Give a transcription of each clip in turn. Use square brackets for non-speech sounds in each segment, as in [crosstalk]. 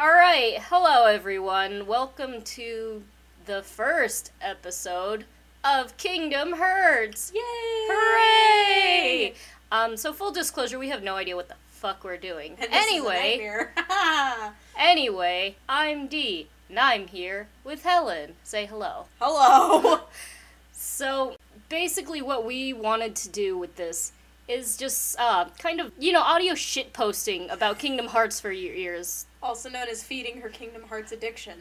All right, hello everyone. Welcome to the first episode of Kingdom Hearts. Yay! Hooray! Um, so full disclosure, we have no idea what the fuck we're doing. And this anyway, is a nightmare. [laughs] anyway, I'm Dee, and I'm here with Helen. Say hello. Hello. [laughs] So basically, what we wanted to do with this is just uh, kind of you know audio shit posting about Kingdom Hearts for your ears, also known as feeding her Kingdom Hearts addiction.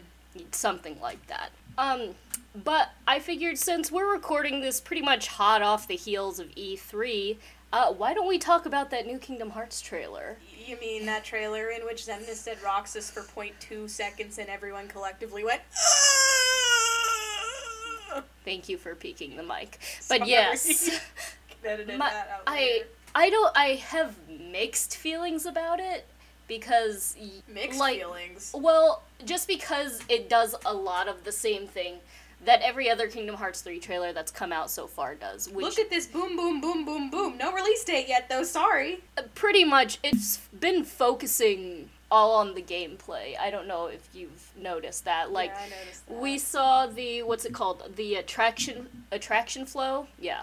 something like that. Um, but I figured since we're recording this pretty much hot off the heels of E3, uh, why don't we talk about that new Kingdom Hearts trailer? You mean that trailer in which Xemnas said Roxas for 0.2 seconds and everyone collectively went. Thank you for peeking the mic. [laughs] But Sorry. yes, [laughs] Can edit my, that out I later. I don't I have mixed feelings about it because Mixed like feelings. well just because it does a lot of the same thing that every other Kingdom Hearts 3 trailer that's come out so far does which Look at this boom, boom, boom, boom, boom. No release date yet, though. Sorry. Uh, pretty much it's been focusing all on the gameplay. I don't know if you've noticed that like yeah, I noticed that. we saw the what's it called the attraction attraction flow yeah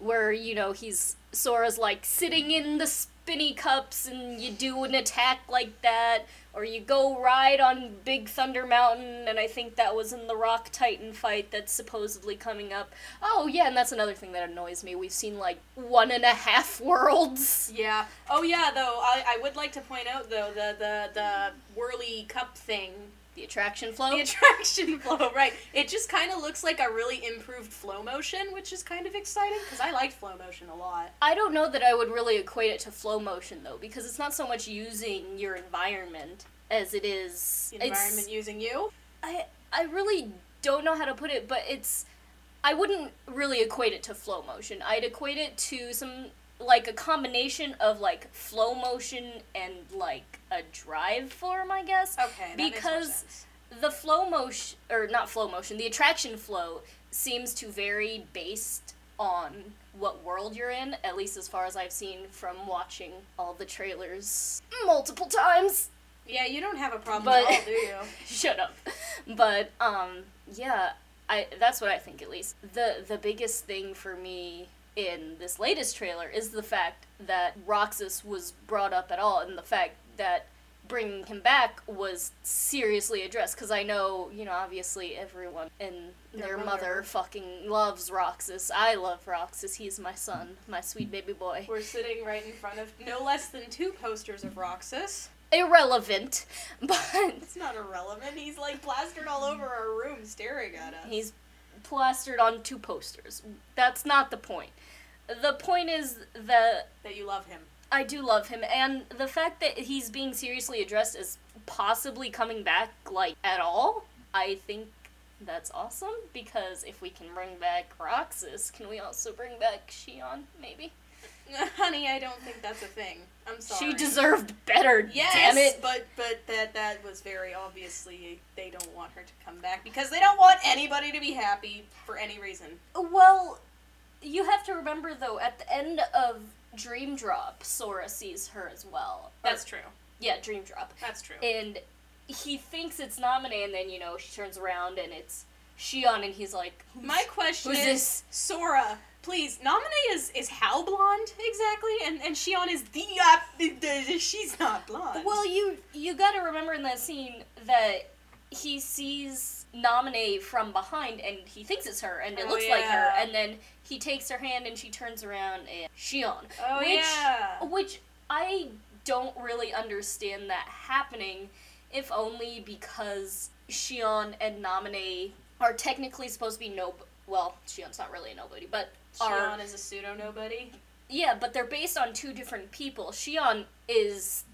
where you know he's sora's like sitting in the spinny cups and you do an attack like that or you go ride on big thunder mountain and i think that was in the rock titan fight that's supposedly coming up oh yeah and that's another thing that annoys me we've seen like one and a half [laughs] worlds Yeah. Oh yeah. Though I, I would like to point out though the the the whirly cup thing, the attraction flow the attraction [laughs] flow. Right. It just kind of looks like a really improved flow motion, which is kind of exciting because I liked flow motion a lot. I don't know that I would really equate it to flow motion though, because it's not so much using your environment as it is The environment using you. I I really don't know how to put it, but it's I wouldn't really equate it to flow motion. I'd equate it to some like a combination of like flow motion and like a drive form, I guess. Okay. That makes more Because the flow motion or not flow motion the attraction flow seems to vary based on what world you're in at least as far as i've seen from watching all the trailers multiple times Yeah, you don't have a problem But- at all, do you? [laughs] shut up but um yeah i that's what i think at least the the biggest thing for me in this latest trailer is the fact that roxas was brought up at all and the fact that bringing him back was seriously addressed because i know you know obviously everyone and Their their, mother. mother fucking loves roxas i love roxas he's my son my sweet baby boy We're sitting right in front of no less than two posters of Roxas. irrelevant [laughs] but It's not irrelevant. He's like plastered all over our room, staring at us. He's plastered on two posters. That's not the point. The point is that that you love him. I do love him, and the fact that he's being seriously addressed as possibly coming back, like, at all, I think that's awesome, because if we can bring back Roxas, can we also bring back Xion, maybe? [laughs] Honey, I don't think that's a thing. I'm sorry. She deserved better, Yes, damn it! but but that that was very obviously they don't want her to come back because they don't want anybody to be happy for any reason. Well, you have to remember, though, at the end of Dream Drop, Sora sees her as well. Or- That's true. Yeah, Dream Drop. That's true. and he thinks it's Naminé, and then you know she turns around and it's Xion, and he's like, Who's, My question is, this? Sora, please. Naminé is is how blonde exactly, and and Xion is the uh, the- she's not blonde. Well, you you got to remember in that scene that he sees Naminé from behind, and he thinks it's her, and it Oh, looks like her, and then he takes her hand, and she turns around, and Xion, oh which yeah. which I don't really understand that happening, if only because Xion and Naminé are technically supposed to be no. Well, Xion's not really a nobody, but are Xion is a pseudo nobody. yeah, but they're based on two different people. Xion is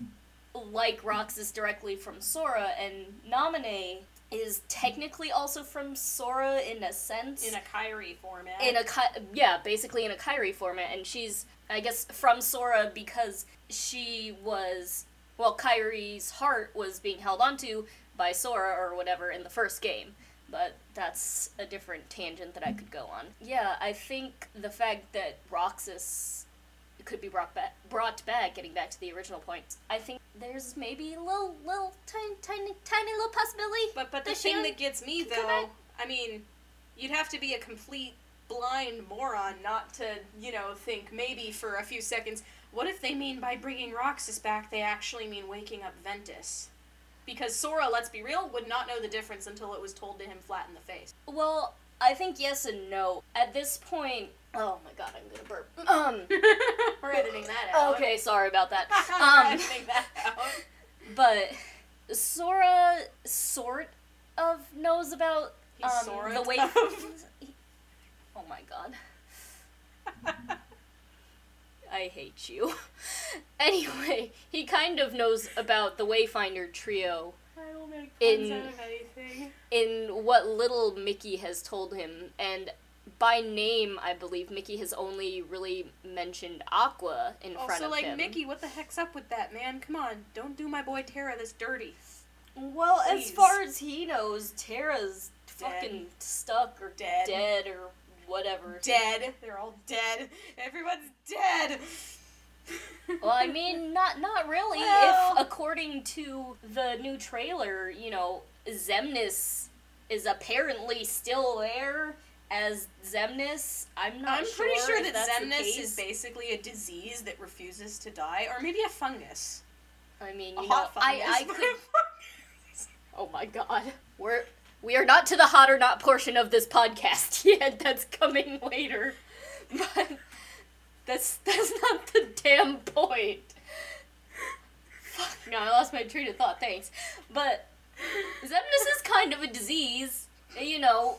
like Roxas directly from Sora, and Naminé is technically also from Sora in a sense. in a Kairi format. in a Ky- yeah, basically in a Kairi format, and she's I guess from Sora because she was well, Kairi's heart was being held onto by Sora or whatever in the first game. But that's a different tangent that I could go on. Yeah, I think the fact that Roxas could be brought back. Brought back. Getting back to the original point, I think there's maybe a little, little, tiny, tiny, tiny little possibility. But but the thing that gets me though. I mean, you'd have to be a complete blind moron not to, you know, think maybe for a few seconds. What if they mean by bringing Roxas back, they actually mean waking up Ventus? Because Sora, let's be real, would not know the difference until it was told to him flat in the face. Well, I think yes and no. At this point, oh my god, I'm gonna burp. Um. [laughs] We're editing that out. Okay, sorry about that. [laughs] We're Um. editing that out. But Sora sort of knows about He's um, Sora the way. of. [laughs] oh my god. I hate you. anyway, he kind of knows about the Wayfinder trio I don't make In- out of anything. in what little Mickey has told him, and by name, I believe Mickey has only really mentioned Aqua in front of like, him. Also, like Mickey, what the heck's up with that, man? Come on, don't do my boy Terra this dirty. Well, as far as he knows, Terra's Dead. fucking stuck or Dead. dead or whatever. Dead. They're all dead. Everyone's dead. Well, I mean, [laughs] not not really. Well- If according to the new trailer, you know, Xemnas is apparently still there as Xemnas. I'm not. I'm pretty sure that Xemnas is basically a disease that refuses to die, or maybe a fungus. I mean, A you know, hot I fungus. I [laughs] could. Oh my god, we're we are not to the hot or not portion of this podcast [laughs] yet. That's coming later, but that's that's not the damn point. Fuck, no, I lost my train of thought. Thanks, but Xemnas is kind of a disease. You know,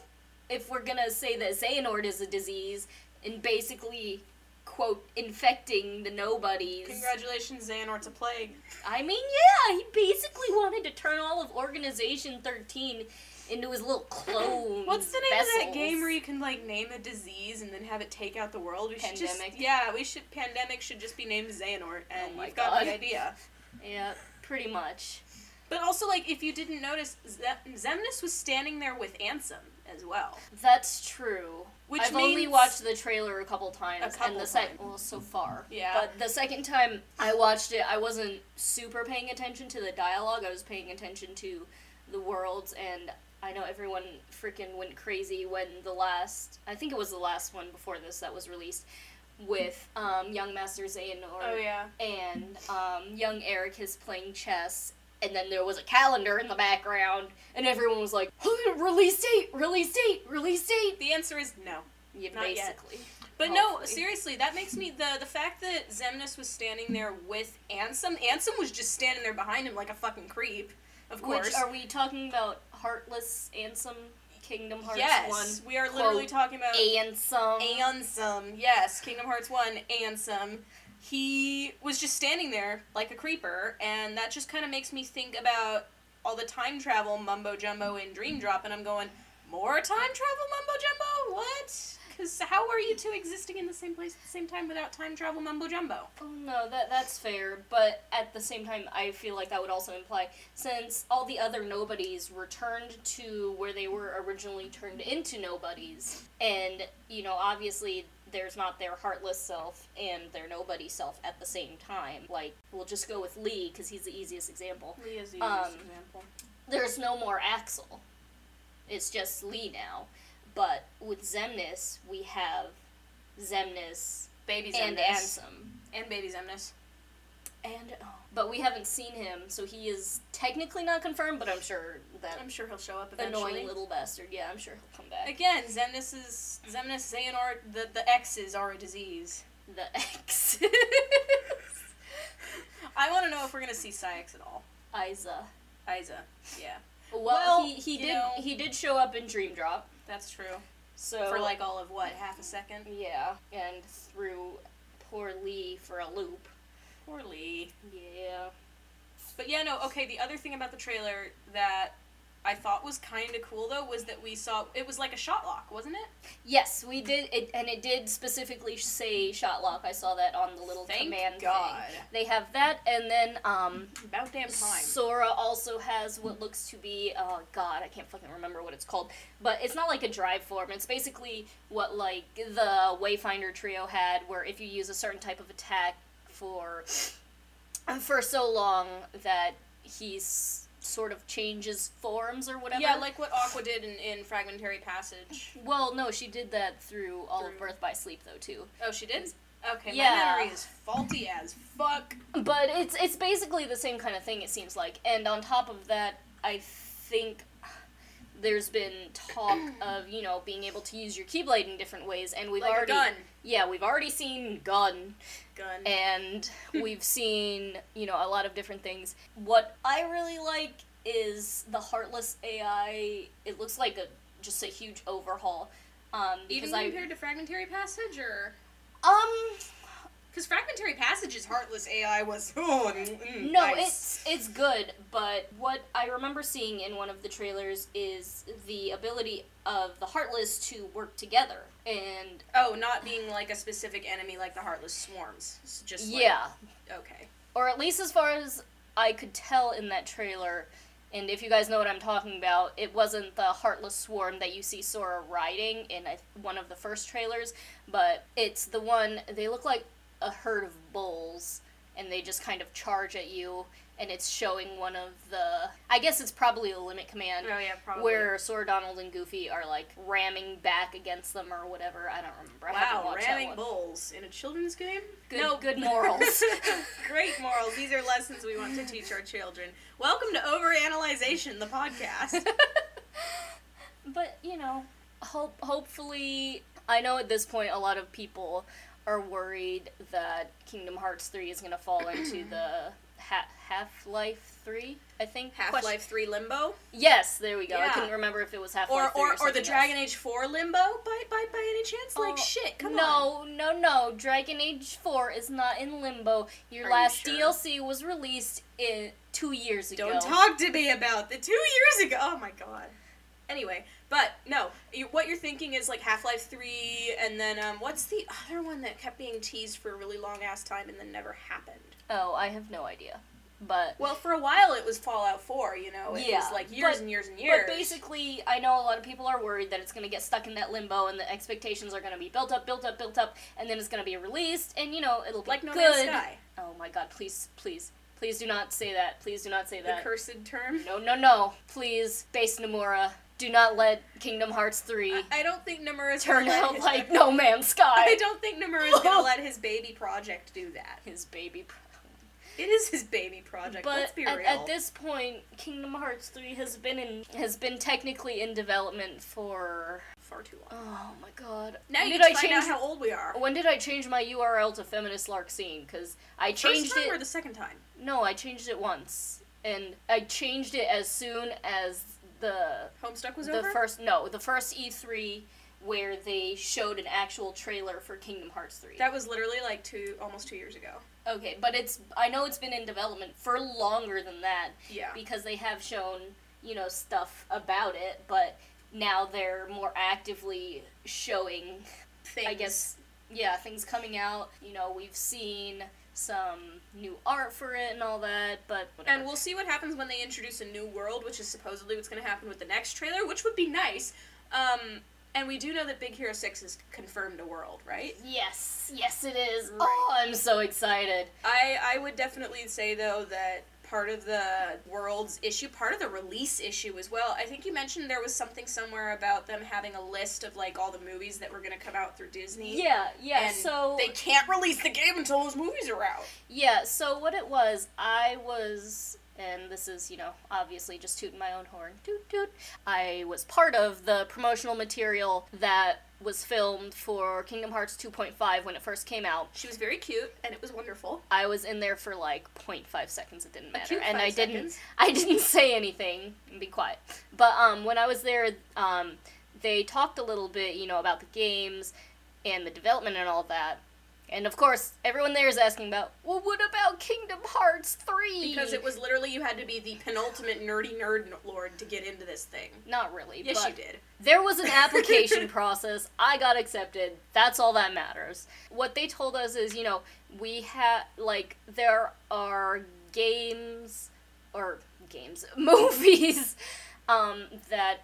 if we're gonna say that Xehanort is a disease and basically quote infecting the nobodies. Congratulations, Xehanort's a plague. I mean, yeah, he basically wanted to turn all of Organization 13 into his little clone. What's the name of that game where you can like name a disease and then have it take out the world? We should just Pandemic. yeah, we should pandemic should just be named Xehanort, and Oh my you've got God. the idea. Yeah, pretty much. But also, like, if you didn't notice, Xemnas was standing there with Ansem as well. That's true. Which I've only watched the trailer a couple times, A couple and the second, well, so far. Yeah. But the second time I watched it, I wasn't super paying attention to the dialogue. I was paying attention to the worlds, and I know everyone freaking went crazy when the last, I think it was the last one before this that was released, with um, Young Master Xehanort. Oh yeah. and um, young Eric is playing chess, and then there was a calendar in the background, and everyone was like, "Release date, release date, release date." The answer is no. Yeah, Not yet. basically. But no, seriously, that makes me the the fact that Xemnas was standing there with Ansem. Ansem was just standing there behind him like a fucking creep. Of course. Which are we talking about? Heartless Ansem, Kingdom Hearts yes, One, we are literally talking about Ansem. Ansem. Yes, Kingdom Hearts 1, Ansem. He was just standing there like a creeper, and that just kind of makes me think about all the time travel mumbo jumbo in Dream Drop, and I'm going, more time travel mumbo jumbo? What? Because how are you two existing in the same place at the same time without time travel mumbo jumbo? Oh, no, that that's fair, but at the same time, I feel like that would also imply since all the other nobodies returned to where they were originally turned into nobodies, and you know, obviously there's not their heartless self and their nobody self at the same time. Like, we'll just go with Lea because he's the easiest example. Lea is the Um, easiest example. There's no more Axel. It's just Lea now. But with Xemnas, we have Xemnas Baby and Xemnas. Ansem. And Baby Xemnas. And oh, but we haven't seen him, so he is technically not confirmed. But I'm sure that I'm sure he'll show up eventually. annoying little bastard. Yeah, I'm sure he'll come back. Again, Xemnas is Xemnas Xehanort. The the X's are a disease. The X. [laughs] [laughs] I want to know if we're gonna see Saïx at all. Isa. Isa. Yeah, Well, Well, he, he did know- he did show up in Dream Drop. that's true. So For like all of what half a second. yeah, and threw poor Lea for a loop. Poor Lea. Yeah. But yeah, no. Okay. The other thing about the trailer that I thought was kind of cool though was that we saw it was like a shot lock, wasn't it? Yes, we did, it, and it did specifically say shot lock. I saw that on the little Thank command God. thing. They have that, and then um, About damn time. Sora also has what looks to be oh god, I can't fucking remember what it's called. But it's not like a drive form. It's basically what like the Wayfinder trio had, where if you use a certain type of attack for for so long that he's sort of changes forms or whatever. Yeah, like what Aqua did in, in Fragmentary Passage. well, no, she did that through all of Birth by Sleep though too. Oh, she did. Okay, Yeah. my memory is faulty as fuck. But it's it's basically the same kind of thing. It seems like, and on top of that, I think there's been talk of you know being able to use your keyblade in different ways, and we've Like already. Yeah we've already seen gun, Gun. and [laughs] we've seen you know a lot of different things. What I really like is the Heartless AI. It looks like a just a huge overhaul. Um, Even because I compared to Fragmentary Passage, or um because Fragmentary Passage's Heartless AI was [laughs] oh mm, mm, No, nice. it's it's good, but what I remember seeing in one of the trailers is the ability of the Heartless to work together. And oh, not being like a specific enemy like the Heartless Swarms. It's just like, yeah, okay. or at least as far as I could tell in that trailer, and if you guys know what I'm talking about, it wasn't the Heartless Swarm that you see Sora riding in I- one of the first trailers, but it's the one they look like a herd of bulls and they just kind of charge at you and it's showing one of the I guess it's probably a limit command Oh yeah, probably. where Sora, Donald, and Goofy are like ramming back against them or whatever. I don't remember. I Wow, watched ramming bulls in a children's game? Good- no, good [laughs] morals. [laughs] Great morals. These are lessons we want to teach our children. Welcome to Overanalyzation, the podcast. [laughs] But you know, hope hopefully, I know at this point a lot of people are worried that Kingdom Hearts three is gonna fall into [clears throat] the ha- Half Life three. I think Half Life 3 Limbo? Yes, there we go. I couldn't remember if it was Half Or, Life or, three or the something Dragon. Age 4 Limbo by, by, by any chance? Like, Oh, shit, come no, on. No, no, no. Dragon Age 4 is not in limbo. Your Are you last sure? DLC was released in two years ago. Don't talk to me about the two years ago. Oh my god. Anyway, but no, you, what you're thinking is like Half Life 3, and then, um, what's the other one that kept being teased for a really long ass time and then never happened? Oh, I have no idea. But Well, for a while it was Fallout 4, you know? It Yeah, was like years but- and years and years. But basically, I know a lot of people are worried that it's going to get stuck in that limbo and the expectations are going to be built up, built up, built up, and then it's going to be released, and you know, it'll be like No good. Man's Sky. Oh my god, please, please, please do not say that. Please do not say The that. cursed term. no, no, no. Please, Base Nomura, do not let Kingdom Hearts 3 I, I don't think Nomura's turn out like No Man's Sky. [laughs] I don't think Nomura's gonna [laughs] let his baby project do that. His baby. Pro- It is his baby project. Let's But be at, real. at this point, Kingdom Hearts 3 has been in has been technically in development for far too long. Oh my god. Now when you did I find change out how old we are. When did I change my URL to feminist Larkscene? Cuz I changed First time it or the second time? No, I changed it once. And I changed it as soon as the Homestuck was the over. first no, the first E3 where they showed an actual trailer for Kingdom Hearts 3. That was literally like two, almost two years ago. okay, but it's I know it's been in development for longer than that. Yeah. because they have shown you know stuff about it but now they're more actively showing Things. i guess yeah things coming out you know we've seen some new art for it and all that but whatever. And we'll see what happens when they introduce a new world, which is supposedly what's going to happen with the next trailer, which would be nice. Um, and we do know that Big Hero 6 is confirmed a world, right? yes yes it is Right. oh i'm so excited I, I would definitely say, though, that part of the world's issue, part of the release issue as well, I think you mentioned there was something somewhere about them having a list of, like, all the movies that were going to come out through Disney. yeah yeah and so they can't release the game until those movies are out. Yeah, so what it was, I was, and this is, you know, obviously just tooting my own horn, toot toot. I was part of the promotional material that was filmed for Kingdom Hearts 2.5 when it first came out. She was very cute, and it was wonderful. I was in there for like 0.5 seconds, it didn't matter. And I didn't seconds. I didn't [laughs] say anything. Be quiet. But um when I was there, um they talked a little bit, you know, about the games and the development and all that. And of course, everyone there is asking about, well, what about Kingdom Hearts 3? Because it was literally you had to be the penultimate nerdy nerd lord to get into this thing. Not really. Yes, but you did. There was an application [laughs] process. I got accepted. That's all that matters. What they told us is, you know, we have, like, there are games, or games, [laughs] movies, um, that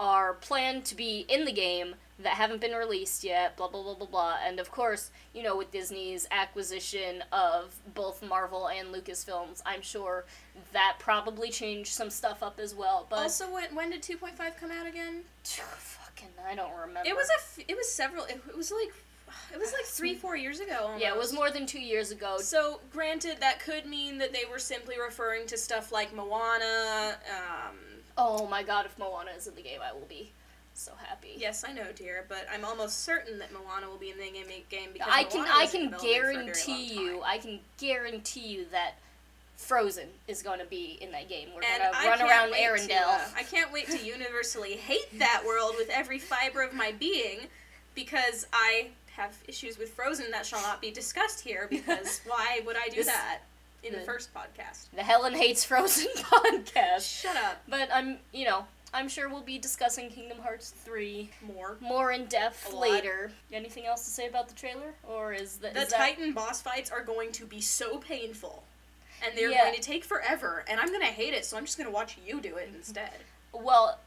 are planned to be in the game that haven't been released yet, blah, blah, blah, blah, blah. And of course, you know, with Disney's acquisition of both Marvel and Lucasfilms, I'm sure that probably changed some stuff up as well. But Also, when, when did 2.5 come out again? fucking, I don't remember. It was a. F- it was several. It, it was like. It was like three, four years ago. Almost. Yeah, it was more than two years ago. So, granted, that could mean that they were simply referring to stuff like Moana. Um, Oh my god, if Moana is in the game, I will be so happy. yes, I know, dear, but I'm almost certain that Moana will be in the game. game because I can Moana I can development for a very guarantee you. I can guarantee you that Frozen is going to be in that game. We're going to run around wait to, Arendelle. uh, I can't wait to universally hate that world with every fiber of my being, because I have issues with Frozen that shall not be discussed here. Because [laughs] why would I do This- that in the the- first podcast? the Helen hates Frozen [laughs] podcast. Shut up. But I'm, you know, I'm sure we'll be discussing Kingdom Hearts 3 More. more in depth A lot. later. Anything else to say about the trailer or is that The is that- Titan boss fights are going to be so painful. And they're Yeah. going to take forever, and I'm going to hate it, so I'm just going to watch you do it instead. Well,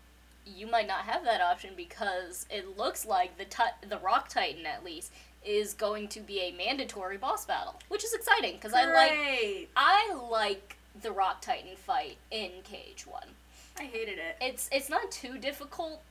you might not have that option because it looks like the ti- the Rock Titan at least is going to be a mandatory boss battle, which is exciting because I like I like the Rock Titan fight in KH1. I hated it. It's it's not too difficult.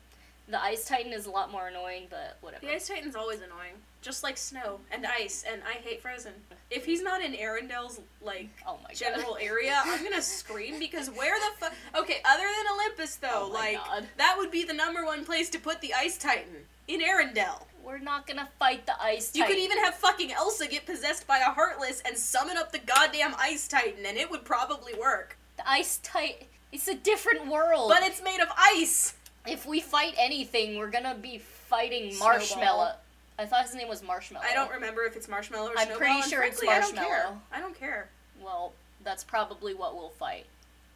The Ice Titan is a lot more annoying, but whatever. The Ice Titan's always annoying. Just like snow and ice, and I hate Frozen. If he's not in Arendelle's, like, Oh my god. general area, I'm gonna [laughs] scream because where the fuck. Okay, other than Olympus, though, Oh like, God. that would be the number one place to put the Ice Titan. In Arendelle. We're not gonna fight the Ice You could even have fucking Elsa get possessed by a Heartless and summon up the goddamn Ice Titan, and it would probably work. the Ice Titan. It's a different world. But it's made of ice! if we fight anything, we're gonna be fighting Snowball. Marshmallow. I thought his name was Marshmallow. I don't remember if it's Marshmallow or I'm Snowball. pretty sure it's frankly, I don't care. Marshmallow. I don't care. Well, that's probably what we'll fight.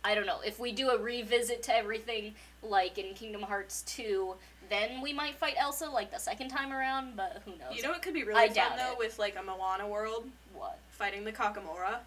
I don't know. If we do a revisit to everything, like in Kingdom Hearts 2, then we might fight Elsa like the second time around, but who knows? You know what could be really I fun though it. with like a Moana world what? fighting the Kakamora?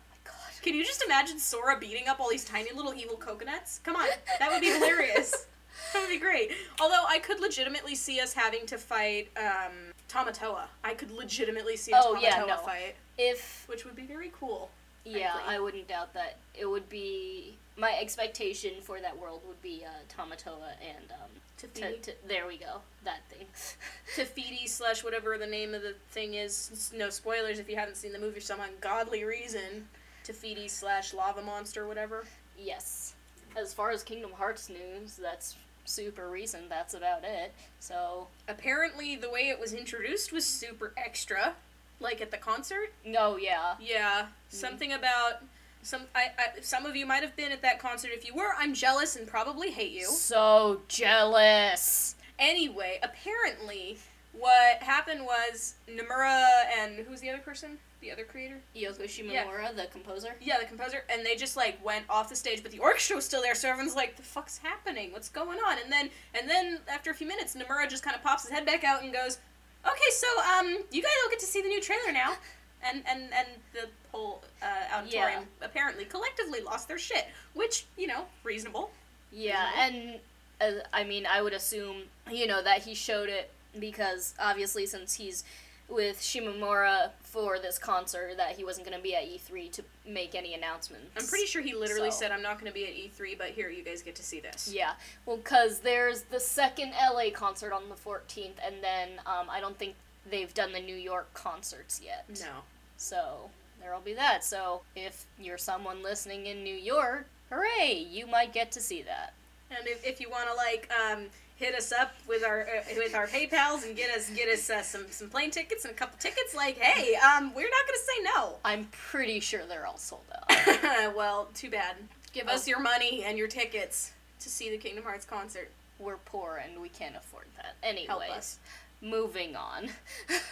Can you just imagine Sora beating up all these tiny little evil coconuts? Come on, that would be hilarious. that would be great. Although I could legitimately see us having to fight um, Tamatoa. I could legitimately see a Oh, Tamatoa yeah, no. fight, If which would be very cool. yeah, Frankly. I wouldn't doubt that. It would be my expectation for that world would be uh, Tamatoa and um to, Te Fiti. to, there we go that thing. [laughs] Te Fiti slash whatever the name of the thing is. No spoilers if you haven't seen the movie for some ungodly reason. Te Fiti slash lava monster, whatever. yes. As far as Kingdom Hearts news, that's super recent. That's about it. So Apparently, the way it was introduced was super extra, like at the concert. no, yeah. Yeah, mm. something about some. I, I some of you might have been at that concert. If you were, I'm jealous and probably hate you. So jealous. Anyway, apparently, what happened was Nomura and who's the other person? The other creator? Yoko Shimomura, the composer. Yeah, the composer, and they just like went off the stage, but the orchestra was still there. So everyone's like, "The fuck's happening? What's going on?" And then, and then after a few minutes, Nomura just kind of pops his head back out and goes, "Okay, so um, you guys all get to see the new trailer now." And and and the whole uh, auditorium apparently collectively lost their shit, which you know, reasonable. Yeah, and uh, I mean, I would assume, you know, that he showed it because obviously, since he's with Shimomura for this concert, that he wasn't going to be at E3 to make any announcements. I'm pretty sure he literally So- said, "I'm not going to be at E3, but here you guys get to see this." Yeah, well, because there's the second LA concert on the 14th, and then um, I don't think they've done the New York concerts yet. No. So there'll be that. So if you're someone listening in New York, hooray, you might get to see that. And if, if you want to like um, hit us up with our uh, with our PayPals and get us get us uh, some some plane tickets and a couple tickets, like hey, um, we're not gonna say no. I'm pretty sure they're all sold out. [laughs] well, too bad. Give Oh. us your money and your tickets to see the Kingdom Hearts concert. We're poor and we can't afford that. Anyways, moving on.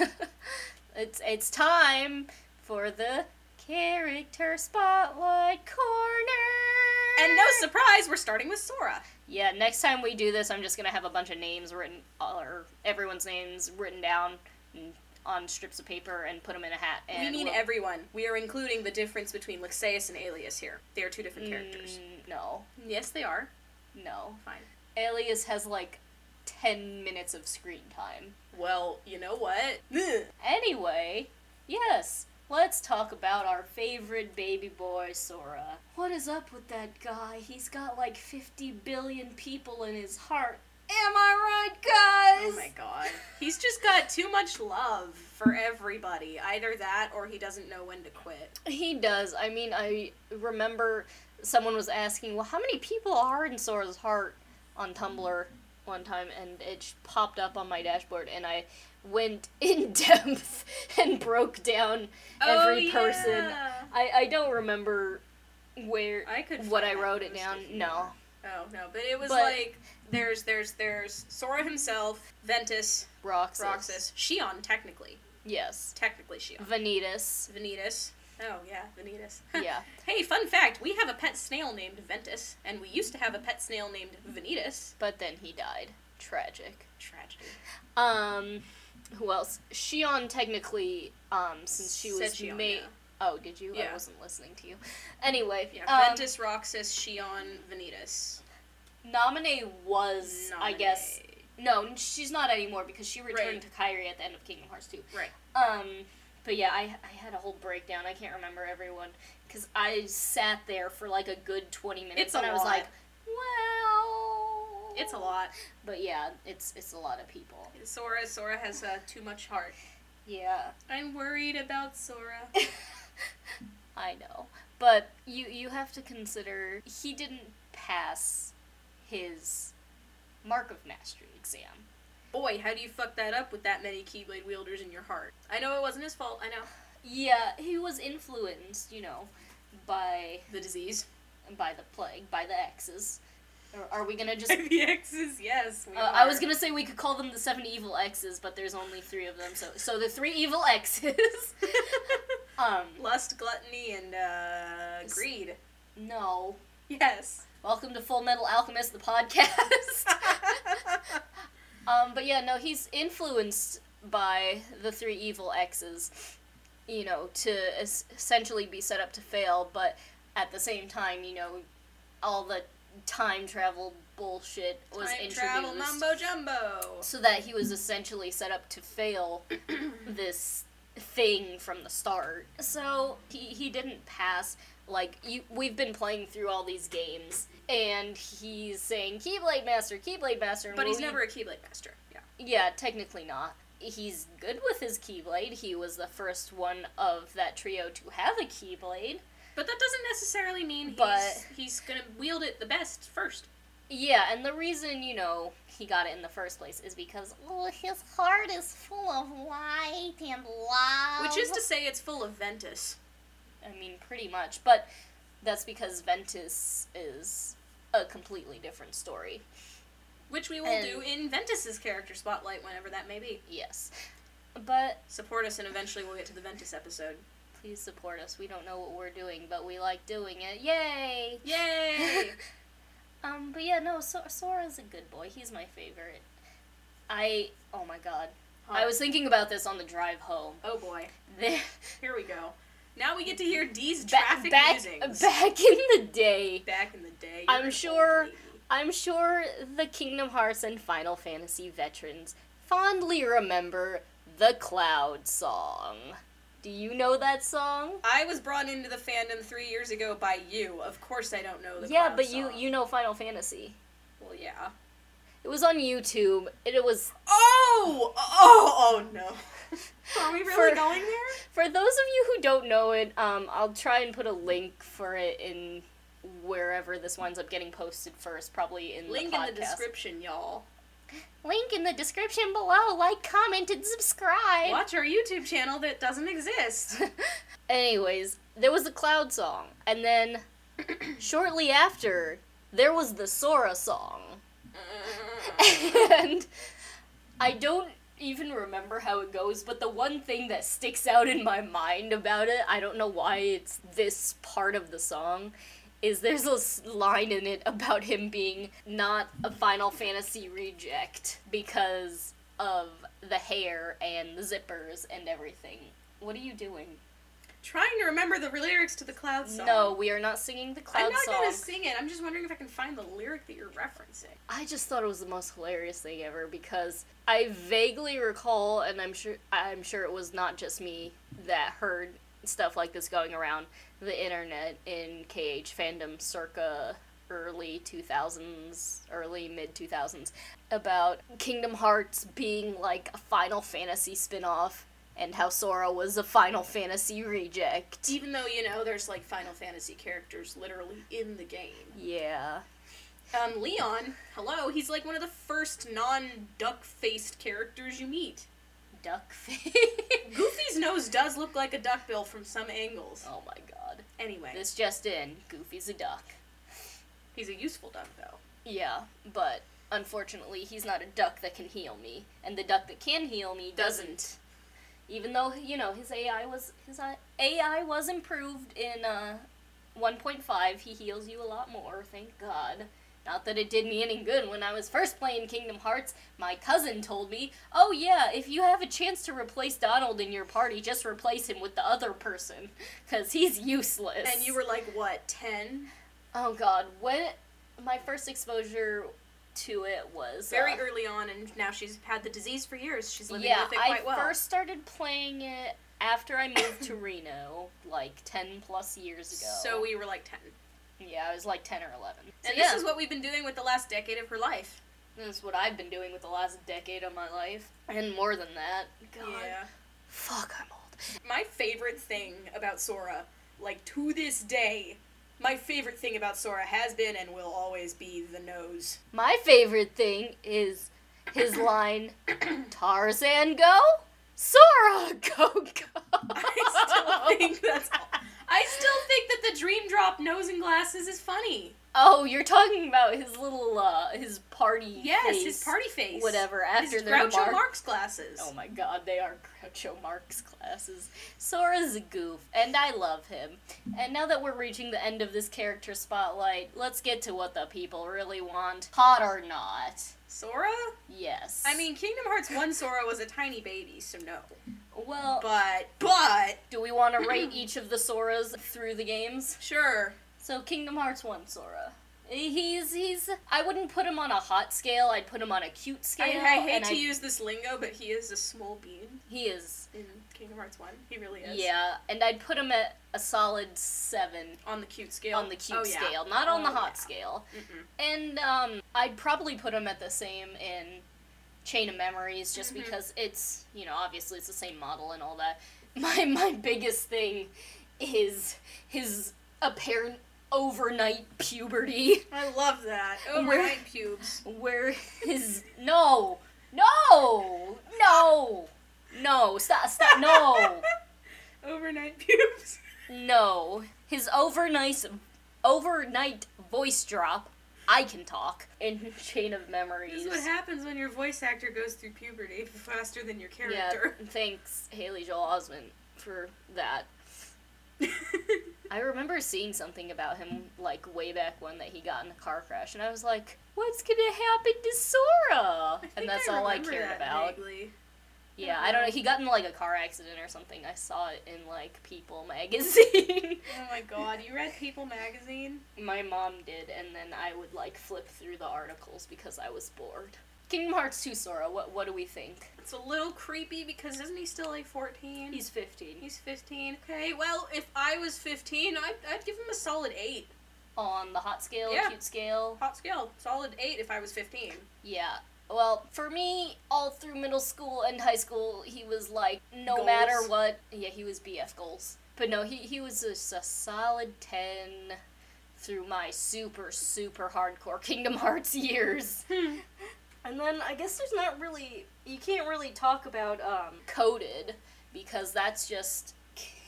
[laughs] it's it's time for the character spotlight corner. And no surprise, we're starting with Sora. Yeah, next time we do this, I'm just gonna have a bunch of names written, or everyone's names written down on strips of paper and put them in a hat. And we mean we'll- everyone. We are including the difference between Lexaeus and Aeleus here. They are two different characters. Mm, no, Yes, they are. no. Fine. Aeleus has like ten minutes of screen time. Well, you know what? [laughs] Anyway, yes, let's talk about our favorite baby boy, Sora. What is up with that guy? He's got like 50 billion people in his heart. Am I right, guys? Oh my god. He's just got too much love for everybody. Either that or he doesn't know when to quit. He does. I mean, I remember someone was asking, well, how many people are in Sora's heart on Tumblr one time, and it popped up on my dashboard, and I went [laughs] in depth and broke down every person. Oh, yeah. I, I don't remember where I could what I wrote it down. No. Oh no, but it was But- like there's there's there's Sora himself, Ventus, Roxas. Roxas, Xion technically. Yes. Technically Xion. Vanitas. Vanitas. Oh yeah, Vanitas. [laughs] Yeah. Hey, fun fact, we have a pet snail named Ventus, and we used to have a pet snail named Vanitas. But then he died. Tragic. Tragedy. Um, who else? Xion technically, um, since she was made. yeah. Oh, did you? I wasn't listening to you. Anyway, Yeah, um, Ventus, Roxas, Xion, Vanitas. Naminé was, I guess. No, she's not anymore because she returned Right. to Kairi at the end of Kingdom Hearts 2. Right. Um, but yeah, I, I had a whole breakdown. I can't remember everyone because I sat there for like a good 20 minutes It's a and I was lot. like, well. It's a lot. But yeah, it's it's a lot of people. Sora, Sora has uh, too much heart. Yeah. I'm worried about Sora. [laughs] I know. But you you have to consider he didn't pass his Mark of Mastery exam. Boy, how do you fuck that up with that many Keyblade wielders in your heart? I know it wasn't his fault. I know Yeah, he was influenced, you know, by the disease. by the plague, by the X's. Or are we gonna just? [laughs] the X's, yes. Uh, I was gonna say we could call them the seven evil X's, but there's only three of them. So so the three evil X's. [laughs] um, lust, gluttony, and uh, greed. no. Yes. Welcome to Full Metal Alchemist, the podcast. [laughs] Um, but yeah, no, he's influenced by the three evil X's, you know, to es- essentially be set up to fail, but at the same time, you know, all the time travel bullshit was Time introduced travel mumbo jumbo. so that he was essentially set up to fail [clears throat] this thing from the start. So he, he didn't pass. Like you, we've been playing through all these games, and he's saying Keyblade Master, Keyblade Master, But he's we- never a Keyblade master. Yeah. yeah, technically not. He's good with his Keyblade. He was the first one of that trio to have a Keyblade. But that doesn't necessarily mean he's, he's gonna wield it the best first. Yeah, and the reason, you know, he got it in the first place is because, oh, his heart is full of light and love. Which is to say, it's full of Ventus. I mean, pretty much. But that's because Ventus is a completely different story. Which we will And- do in Ventus's character spotlight whenever that may be. Yes. But Support us, and eventually we'll get to the Ventus episode. Please support us. We don't know what we're doing, but we like doing it. Yay! Yay! [laughs] Um, but yeah, no, so- Sora's a good boy. He's my favorite. I, oh my god. I was thinking about this on the drive home. Oh boy. There, [laughs] Here we go. Now we get to hear Dee's ba- traffic back, musings. back in the day, Back in the day. I'm sure- old. I'm sure the Kingdom Hearts and Final Fantasy veterans fondly remember the Cloud song. Do you know that song? I was brought into the fandom three years ago by you. Of course, I don't know the. Song. Yeah, but you song. you know Final Fantasy. Well, yeah. It was on YouTube. It, it was Oh! Oh! Oh no. [laughs] Are we really For- going there? for those of you who don't know it. Um, I'll try and put a link for it in wherever this winds up getting posted first, probably in Link the in the description, y'all. Link in the description below. Like, comment, and subscribe. Watch our YouTube channel that doesn't exist. [laughs] Anyways, there was the Cloud song, and then [coughs] shortly after, there was the Sora song. [laughs] and I don't even remember how it goes, but the one thing that sticks out in my mind about it, I don't know why it's this part of the song, is there's a s- line in it about him being not a Final Fantasy reject because of the hair and the zippers and everything. What are you doing? Trying to remember the lyrics to the Cloud song. No, we are not singing the Cloud song. I'm not song. gonna sing it. I'm just wondering if I can find the lyric that you're referencing. I just thought it was the most hilarious thing ever because I vaguely recall, and I'm sure I'm sure it was not just me that heard stuff like this going around the internet in KH fandom circa early 2000s, early mid 2000s about Kingdom Hearts being like a Final Fantasy spin-off and how Sora was a Final Fantasy reject. Even though you know there's like Final Fantasy characters literally in the game. Yeah. Um, Leon, hello. He's like one of the first non-duck-faced characters you meet. Duck [laughs] face. Goofy's nose does look like a duckbill from some angles. oh my god. Anyway, This just in, Goofy's a duck. he's a useful duck though. Yeah, but unfortunately, he's not a duck that can heal me, and the duck that can heal me doesn't. Even though you know his AI was his AI was improved in uh, 1.5, he heals you a lot more. Thank God. Not that it did me any good when I was first playing Kingdom Hearts. My cousin told me, "Oh yeah, if you have a chance to replace Donald in your party, just replace him with the other person, cause he's useless." And you were like what, ten? Oh god, when my first exposure to it was Very uh, early on, and now she's had the disease for years. She's living yeah, with it I quite well. first started playing it after I moved to Reno, like ten plus years ago. So we were like ten. Yeah, I was like ten or eleven. So And yeah, this is what we've been doing with the last decade of her life. this is what I've been doing with the last decade of my life, and more than that. God, Yeah. fuck, I'm old. My favorite thing about Sora, like to this day, my favorite thing about Sora has been and will always be the nose. My favorite thing is his [coughs] line, Tarzan go, Sora go go. I still think that's. [laughs] I still think that the Dream Drop nose and glasses is funny. Oh, you're talking about his little uh his party Yes, face, his party face. whatever after His their Groucho mark- Marx glasses. Oh my god, they are Groucho Marx glasses. Sora's a goof, and I love him. And now that we're reaching the end of this character spotlight, let's get to what the people really want. Hot or not? Sora? Yes. I mean, Kingdom Hearts 1 Sora was a tiny baby, so no. Well, But, but, do we want [clears throat] to rate each of the Soras through the games? sure. So Kingdom Hearts 1 Sora. He's he's I wouldn't put him on a hot scale, I'd put him on a cute scale. I, I hate to I- use this lingo, but he is a small bean He is in Kingdom Hearts 1. He really is. Yeah, and I'd put him at a solid seven On the cute scale. on the cute Oh, yeah. scale, not on the Oh, hot yeah. scale. Mm-mm. And um, I'd probably put him at the same in Chain of Memories, just Mhm. because it's you know obviously it's the same model and all that. [laughs] My my biggest thing is his apparent overnight puberty, I love that. [laughs] Overnight pubes. where his no no no no stop stop no. [laughs] Overnight pubes. No, his overnight overnight voice drop. I can talk in [laughs] Chain of Memories. This is what happens when your voice actor goes through puberty [laughs] faster than your character. yeah, [laughs] thanks Haley Joel Osment for that. I remember seeing something about him like way back when that he got in a car crash, and I was like, "What's gonna happen to Sora?" And that's I all I cared about. vaguely. Yeah, I don't know. He got in like a car accident or something. I saw it in like People magazine. [laughs] Oh my god, you read People magazine? My mom did, and then I would like flip through the articles because I was bored. Kingdom Hearts 2 Sora, what what do we think? It's a little creepy because isn't he still like 14? He's 15. He's 15. Okay, well, if I was 15, I'd, I'd give him a solid 8. on the hot scale, Yeah. cute scale. Hot scale. Solid 8 if I was 15. Yeah. Well, for me, all through middle school and high school, he was like, no Goals. matter what, yeah, he was BF goals. But no, he, he was just a solid 10 through my super, super hardcore [laughs] Kingdom Hearts years. And then I guess there's not really you can't really talk about um coded because that's just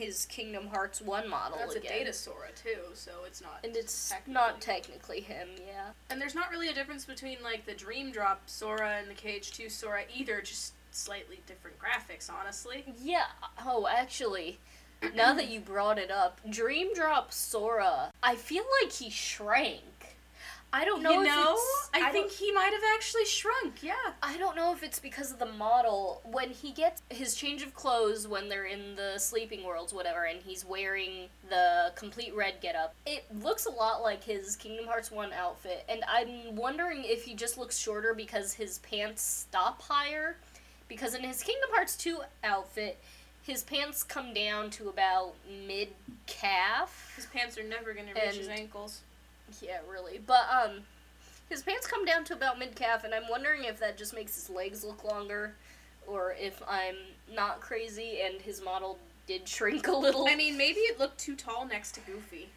his Kingdom Hearts 1 model That's a again. Data Sora too, so it's not. and it's technically- not technically him, yeah. And there's not really a difference between like the Dream Drop Sora and the KH2 Sora either. Just slightly different graphics, honestly. Yeah. Oh, actually, now that you brought it up, Dream Drop Sora, I feel like he shrank. I don't know you know, I, don't- think he might have actually shrunk. Yeah. I don't know if it's because of the model. When he gets his change of clothes when they're in the sleeping worlds, whatever, and he's wearing the complete red getup, it looks a lot like his Kingdom Hearts 1 outfit. And I'm wondering if he just looks shorter because his pants stop higher. Because in his Kingdom Hearts 2 outfit, his pants come down to about mid calf. His pants are never gonna reach his ankles. Yeah, really. But um his pants come down to about mid calf and I'm wondering if that just makes his legs look longer or if I'm not crazy and his model did shrink a little. I mean, maybe it looked too tall next to Goofy.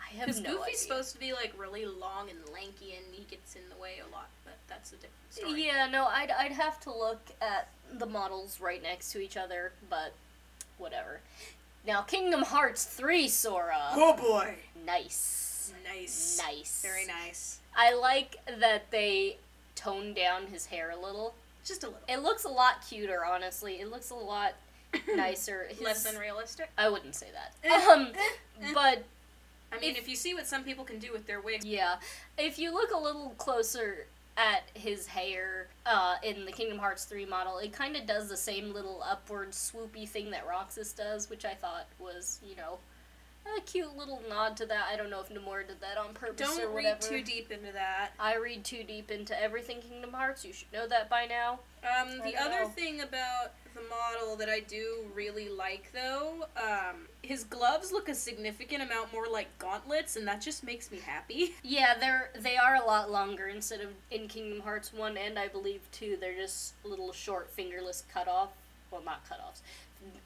I have Because no Goofy's idea. supposed to be like really long and lanky, and he gets in the way a lot. But that's a different story. Yeah, no, I'd I'd have to look at the models right next to each other, but whatever. Now Kingdom Hearts 3 Sora. Oh boy. Nice. Nice. Nice. Very nice. I like that they toned down his hair a little. Just a little. It looks a lot cuter, honestly. It looks a lot [coughs] nicer. His- Less unrealistic. I wouldn't say that. Eh, Um, eh, eh. but I mean, if- if, you see what some people can do with their wigs, yeah, if you look a little closer at his hair uh, in the Kingdom Hearts 3 model, it kind of does the same little upward swoopy thing that Roxas does, which I thought was, you know, a cute little nod to that. I don't know if Nomura did that on purpose or don't read too deep into that. I read too deep into everything Kingdom Hearts. You should know that by now. Um, the other know. thing about the model that I do really like, though, um, his gloves look a significant amount more like gauntlets, and that just makes me happy. [laughs] Yeah, they're they are a lot longer instead of in Kingdom Hearts one and I believe two. They're just little short fingerless cut off. Well, not cut offs.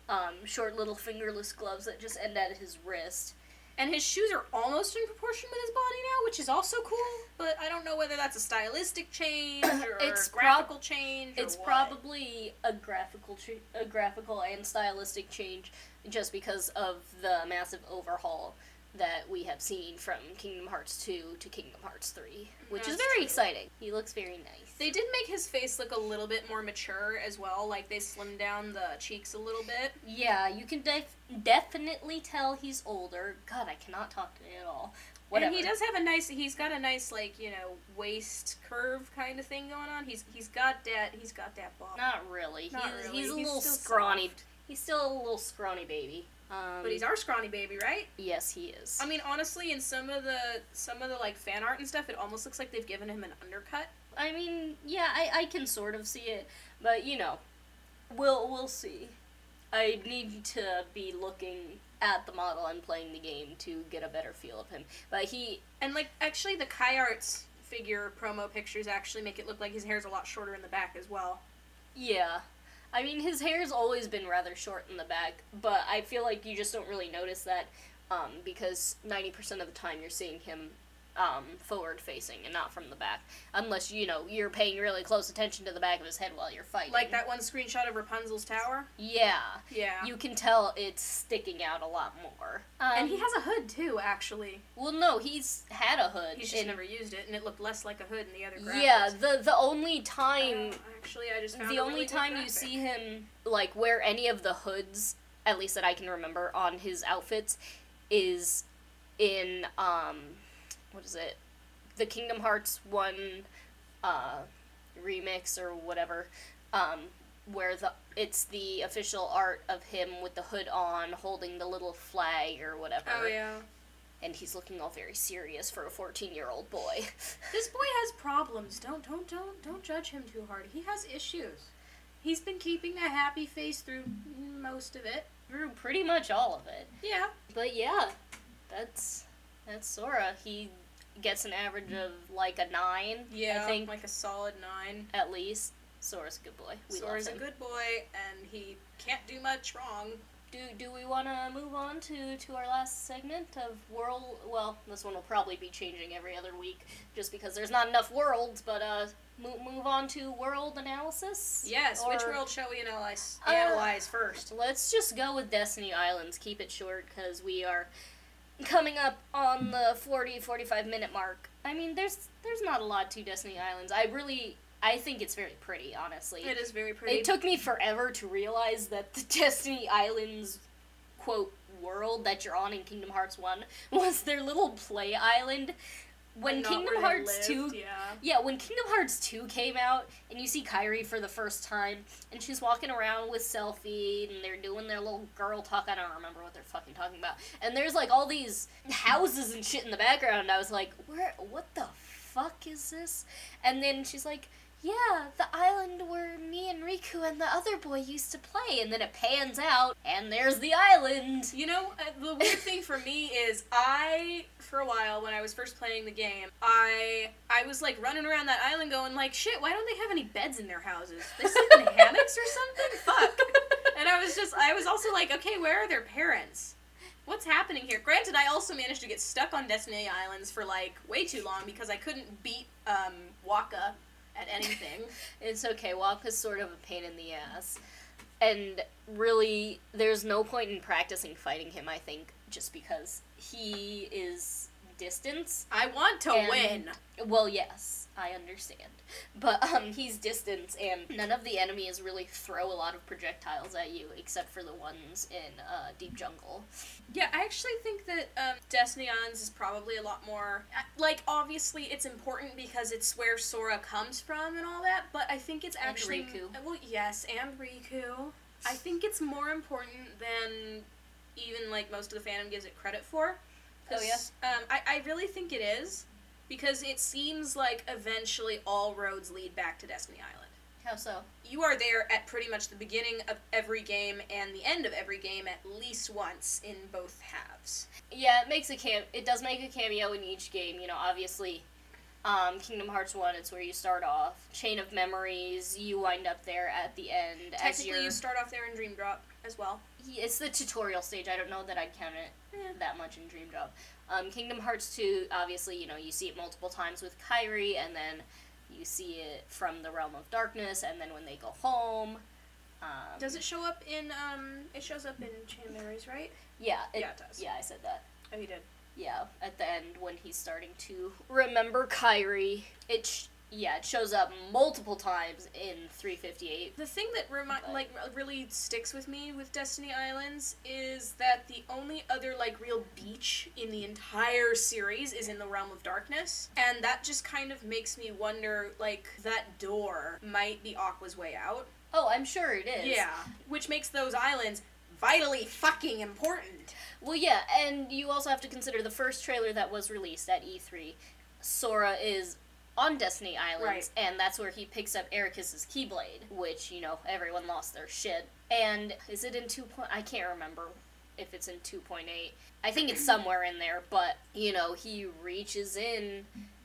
Um, short little fingerless gloves that just end at his wrist. And his shoes are almost in proportion with his body now, which is also cool. But I don't know whether that's a stylistic [coughs] change or It's a prob- graphical change. Or It's what. probably a graphical ch- a graphical and stylistic change just because of the massive overhaul that we have seen from Kingdom Hearts 2 to Kingdom Hearts 3, which is very true. exciting. He looks very nice. They did make his face look a little bit more mature as well. Like they slimmed down the cheeks a little bit. Yeah, you can def- definitely tell he's older. God, I cannot talk today at all. Whatever. And he does have a nice. He's got a nice like you know waist curve kind of thing going on. He's he's got that. He's got that bob. Not really. Not he's, really. he's a He's little scrawny. soft. He's still a little scrawny baby. Um, But he's our scrawny baby, right? yes, he is. I mean, honestly, in some of the some of the like fan art and stuff, it almost looks like they've given him an undercut. I mean, yeah, I, I can sort of see it, but you know, we'll we'll see. I need to be looking at the model and playing the game to get a better feel of him. But he, And like, actually, the Kai Arts figure promo pictures actually make it look like his hair's a lot shorter in the back as well. yeah, I mean, his hair's always been rather short in the back, but I feel like you just don't really notice that um, because ninety percent of the time you're seeing him um, forward facing and not from the back, unless you know you're paying really close attention to the back of his head while you're fighting. Like that one screenshot of Rapunzel's tower. Yeah, Yeah. you can tell it's sticking out a lot more. Um, and he has a hood too, actually. well, no, he's had a hood. He's just never used it, and it looked less like a hood in the other graphics. yeah, the the only time Uh, actually, I just the only really time you see him like wear any of the hoods, at least that I can remember on his outfits, is in um, what is it? The Kingdom Hearts one, uh, remix or whatever, um, where the it's the official art of him with the hood on, holding the little flag or whatever. Oh yeah. And he's looking all very serious for a fourteen-year-old boy. [laughs] This boy has problems. Don't don't don't don't judge him too hard. He has issues. He's been keeping a happy face through most of it. Through pretty much all of it. Yeah. But yeah, that's that's Sora. He gets an average of like a nine. Yeah. I think like a solid nine. at least. Sora's a good boy. We Sora's a good boy, and he can't do much wrong. Do do we want to move on to to our last segment of world? Well, this one will probably be changing every other week, just because there's not enough worlds. But uh, move move on to world analysis. Yes. which world shall we analyze? Uh, analyze first. Let's just go with Destiny Islands. Keep it short because we are coming up on the 40 45 minute mark. I mean, there's there's not a lot to Destiny Islands. I really I think it's very pretty, honestly. It is very pretty. It took me forever to realize that the [laughs] Destiny Islands quote world that you're on in Kingdom Hearts 1 [laughs] was their little play island. When Kingdom Hearts lived, 2 Yeah. Yeah, when Kingdom Hearts 2 came out and you see Kairi for the first time and she's walking around with Selphie and they're doing their little girl talk, I don't remember what they're fucking talking about. And there's like all these houses and shit in the background. I was like, "Where what the fuck is this?" And then she's like, "Yeah, the island where me and Riku and the other boy used to play." And then it pans out and there's the island. You know, uh, the weird thing for me is I, for a while when I was first playing the game, I I was like running around that island going like, shit, why don't they have any beds in their houses? They sleep in [laughs] hammocks or something? Fuck. And I was just, I was also like, okay, where are their parents? What's happening here? Granted, I also managed to get stuck on Destiny Islands for like way too long because I couldn't beat um, Wakka at anything. [laughs] It's okay. Wakka's sort of a pain in the ass. And really, there's no point in practicing fighting him, I think, just because he is distance. I want to And- win. Well, yes, I understand. But um he's distance and none of the enemies really throw a lot of projectiles at you except for the ones in uh, Deep Jungle. Yeah, I actually think that um, Destiny Islands is probably a lot more. uh, Like, obviously, it's important because it's where Sora comes from and all that, but I think it's And actually. Riku. uh, Well, yes, and Riku. I think it's more important than even, like, most of the fandom gives it credit for. Oh, yeah? Um, I, I really think it is, because it seems like eventually all roads lead back to Destiny Island How so? you are there at pretty much the beginning of every game and the end of every game at least once in both halves. Yeah, it makes a cam. It does make a cameo in each game. You know, obviously, um, Kingdom Hearts One. It's where you start off. Chain of Memories. You wind up there at the end as Technically, you start off there in Dream Drop as well. It's the tutorial stage. I don't know that I'd count it that much in Dream Drop. Um, Kingdom Hearts 2, obviously, you know, you see it multiple times with Kairi, and then you see it from the Realm of Darkness, and then when they go home. Um, Does it show up in? Um, it shows up in Chain of Memories, right? Yeah, it, Yeah, it does. Yeah, I said that. Oh, you did. Yeah, at the end when he's starting to remember Kairi, it sh- yeah it shows up multiple times in 358. The thing that remi- But- like really sticks with me with Destiny Islands is that the only other like real beach in the entire series is in the Realm of Darkness, and that just kind of makes me wonder like that door might be Aqua's way out. Oh, I'm sure it is. Yeah, which makes those islands vitally fucking important. Well, yeah, and you also have to consider the first trailer that was released at E3. Sora is on Destiny Islands, Right. and that's where he picks up Eraqus's Keyblade, which you know everyone lost their shit. And is it in two point? I can't remember if it's in two point eight. I think it's somewhere in there, but you know he reaches in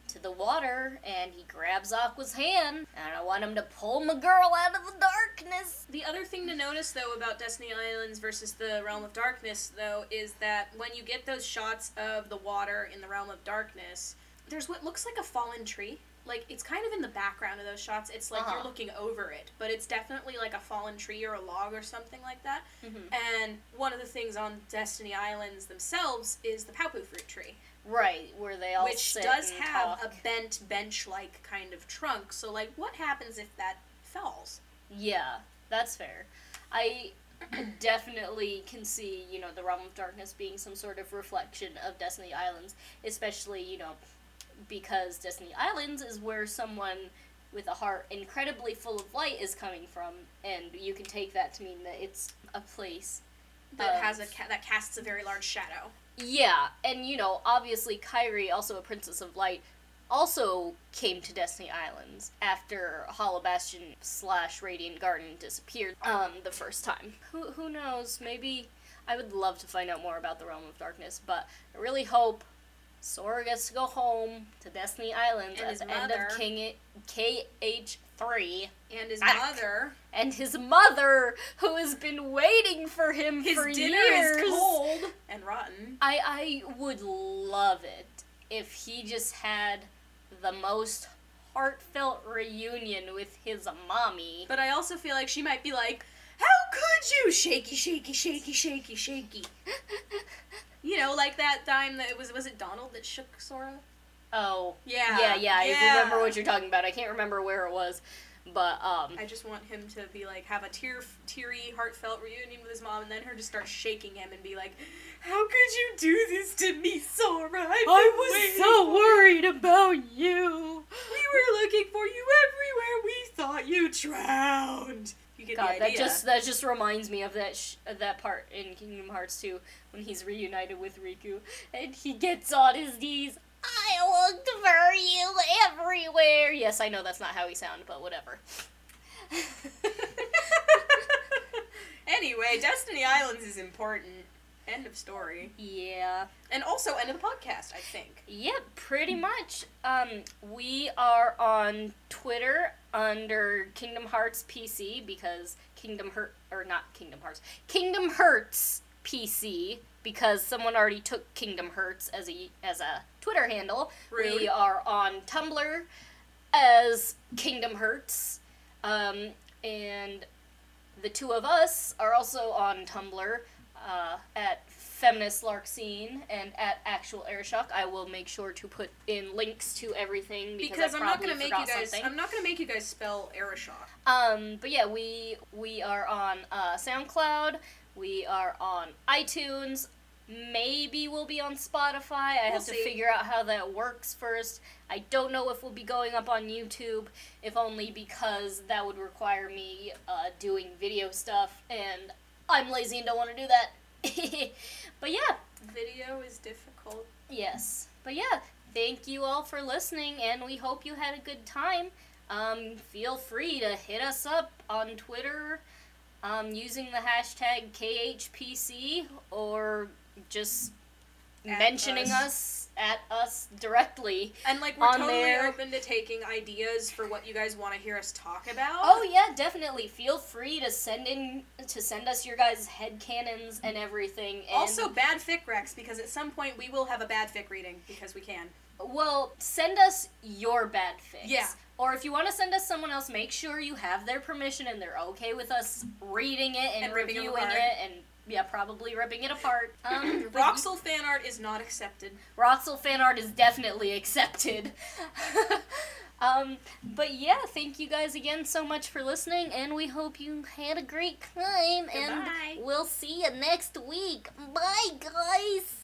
to the water and he grabs Aqua's hand, and I want him to pull my girl out of the darkness. The other thing to notice, though, about Destiny Islands versus the Realm of Darkness, though, is that when you get those shots of the water in the Realm of Darkness, there's what looks like a fallen tree. Like, it's kind of in the background of those shots. It's like Uh-huh. you're looking over it, but it's definitely like a fallen tree or a log or something like that. Mhm. And one of the things on Destiny Islands themselves is the Paopu fruit tree, Right, where they all which does have talk. a bent bench like kind of trunk. So, like, what happens if that falls? Yeah, that's fair. I [coughs] definitely can see, you know, the Realm of Darkness being some sort of reflection of Destiny Islands, especially, you know, because Destiny Islands is where someone with a heart incredibly full of light is coming from, and you can take that to mean that it's a place. That of- has a ca- that casts a very large shadow. Yeah, and you know, obviously Kairi, also a Princess of Light, also came to Destiny Islands after Hollow Bastion slash Radiant Garden disappeared um, the first time. Who who knows? Maybe I would love to find out more about the Realm of Darkness, but I really hope Sora gets to go home to Destiny Islands And at his the end of King KH three, And his mother, and his mother, who has been waiting for him his for dinner years. is cold and rotten. I I would love it if he just had the most heartfelt reunion with his mommy. But I also feel like she might be like, "How could you, shaky, shaky, shaky, shaky, shaky?" [laughs] You know, like that time that it was was it Donald that shook Sora? Oh, Yeah. yeah, yeah. I remember what you're talking about. I can't remember where it was, but um, I just want him to be like have a tear, teary, heartfelt reunion with his mom, and then her just start shaking him and be like, "How could you do this to me, Sora? I've been waiting worried about you. We were looking for you everywhere. We thought you drowned. You get God, the that just that just reminds me of that sh- of that part in Kingdom Hearts 2 when he's reunited with Riku and he gets on his knees. I looked for you everywhere. Yes, I know that's not how he sounded, but whatever. [laughs] anyway, Destiny Islands is important. End of story. yeah. And also end of the podcast, I think. Yep, pretty much. Um, we are on Twitter under Kingdom Hearts PC because Kingdom Hurt or not Kingdom Hearts, Kingdom Hurts PC because someone already took Kingdom Hurts as a as a Twitter handle. Rude. We are on Tumblr as Kingdom Hurts, um, and the two of us are also on Tumblr uh, at Feminist lark scene and at Actual Airshock. I will make sure to put in links to everything because, Because I'm not gonna make you guys. something. I'm not gonna make you guys spell Aeroshock. Um, but yeah, we we are on uh, SoundCloud. We are on iTunes. Maybe we'll be on Spotify. I We'll have to see. figure out how that works first. I don't know if we'll be going up on YouTube, if only because that would require me uh, doing video stuff, and I'm lazy and don't want to do that. [laughs] but yeah, Video is difficult. Yes. But yeah, thank you all for listening, and we hope you had a good time. Um, feel free to hit us up on Twitter um, using the hashtag KHPC or just At mentioning us. us. At us directly. And like we're totally there. open to taking ideas for what you guys want to hear us talk about. Oh yeah, definitely. Feel free to send in to send us your guys' headcanons and everything. And Also, bad fic recs because at some point we will have a bad fic reading because we can. Well, send us your bad fics. Yeah. Or if you want to send us someone else, make sure you have their permission and they're okay with us reading it and, And reviewing it and yeah, probably ripping it apart. [clears throat] Um, Roxel fan art is not accepted. Roxel fan art is definitely accepted. [laughs] um, but yeah, thank you guys again so much for listening, and we hope you had a great time. Goodbye. And we'll see you next week. Bye, guys.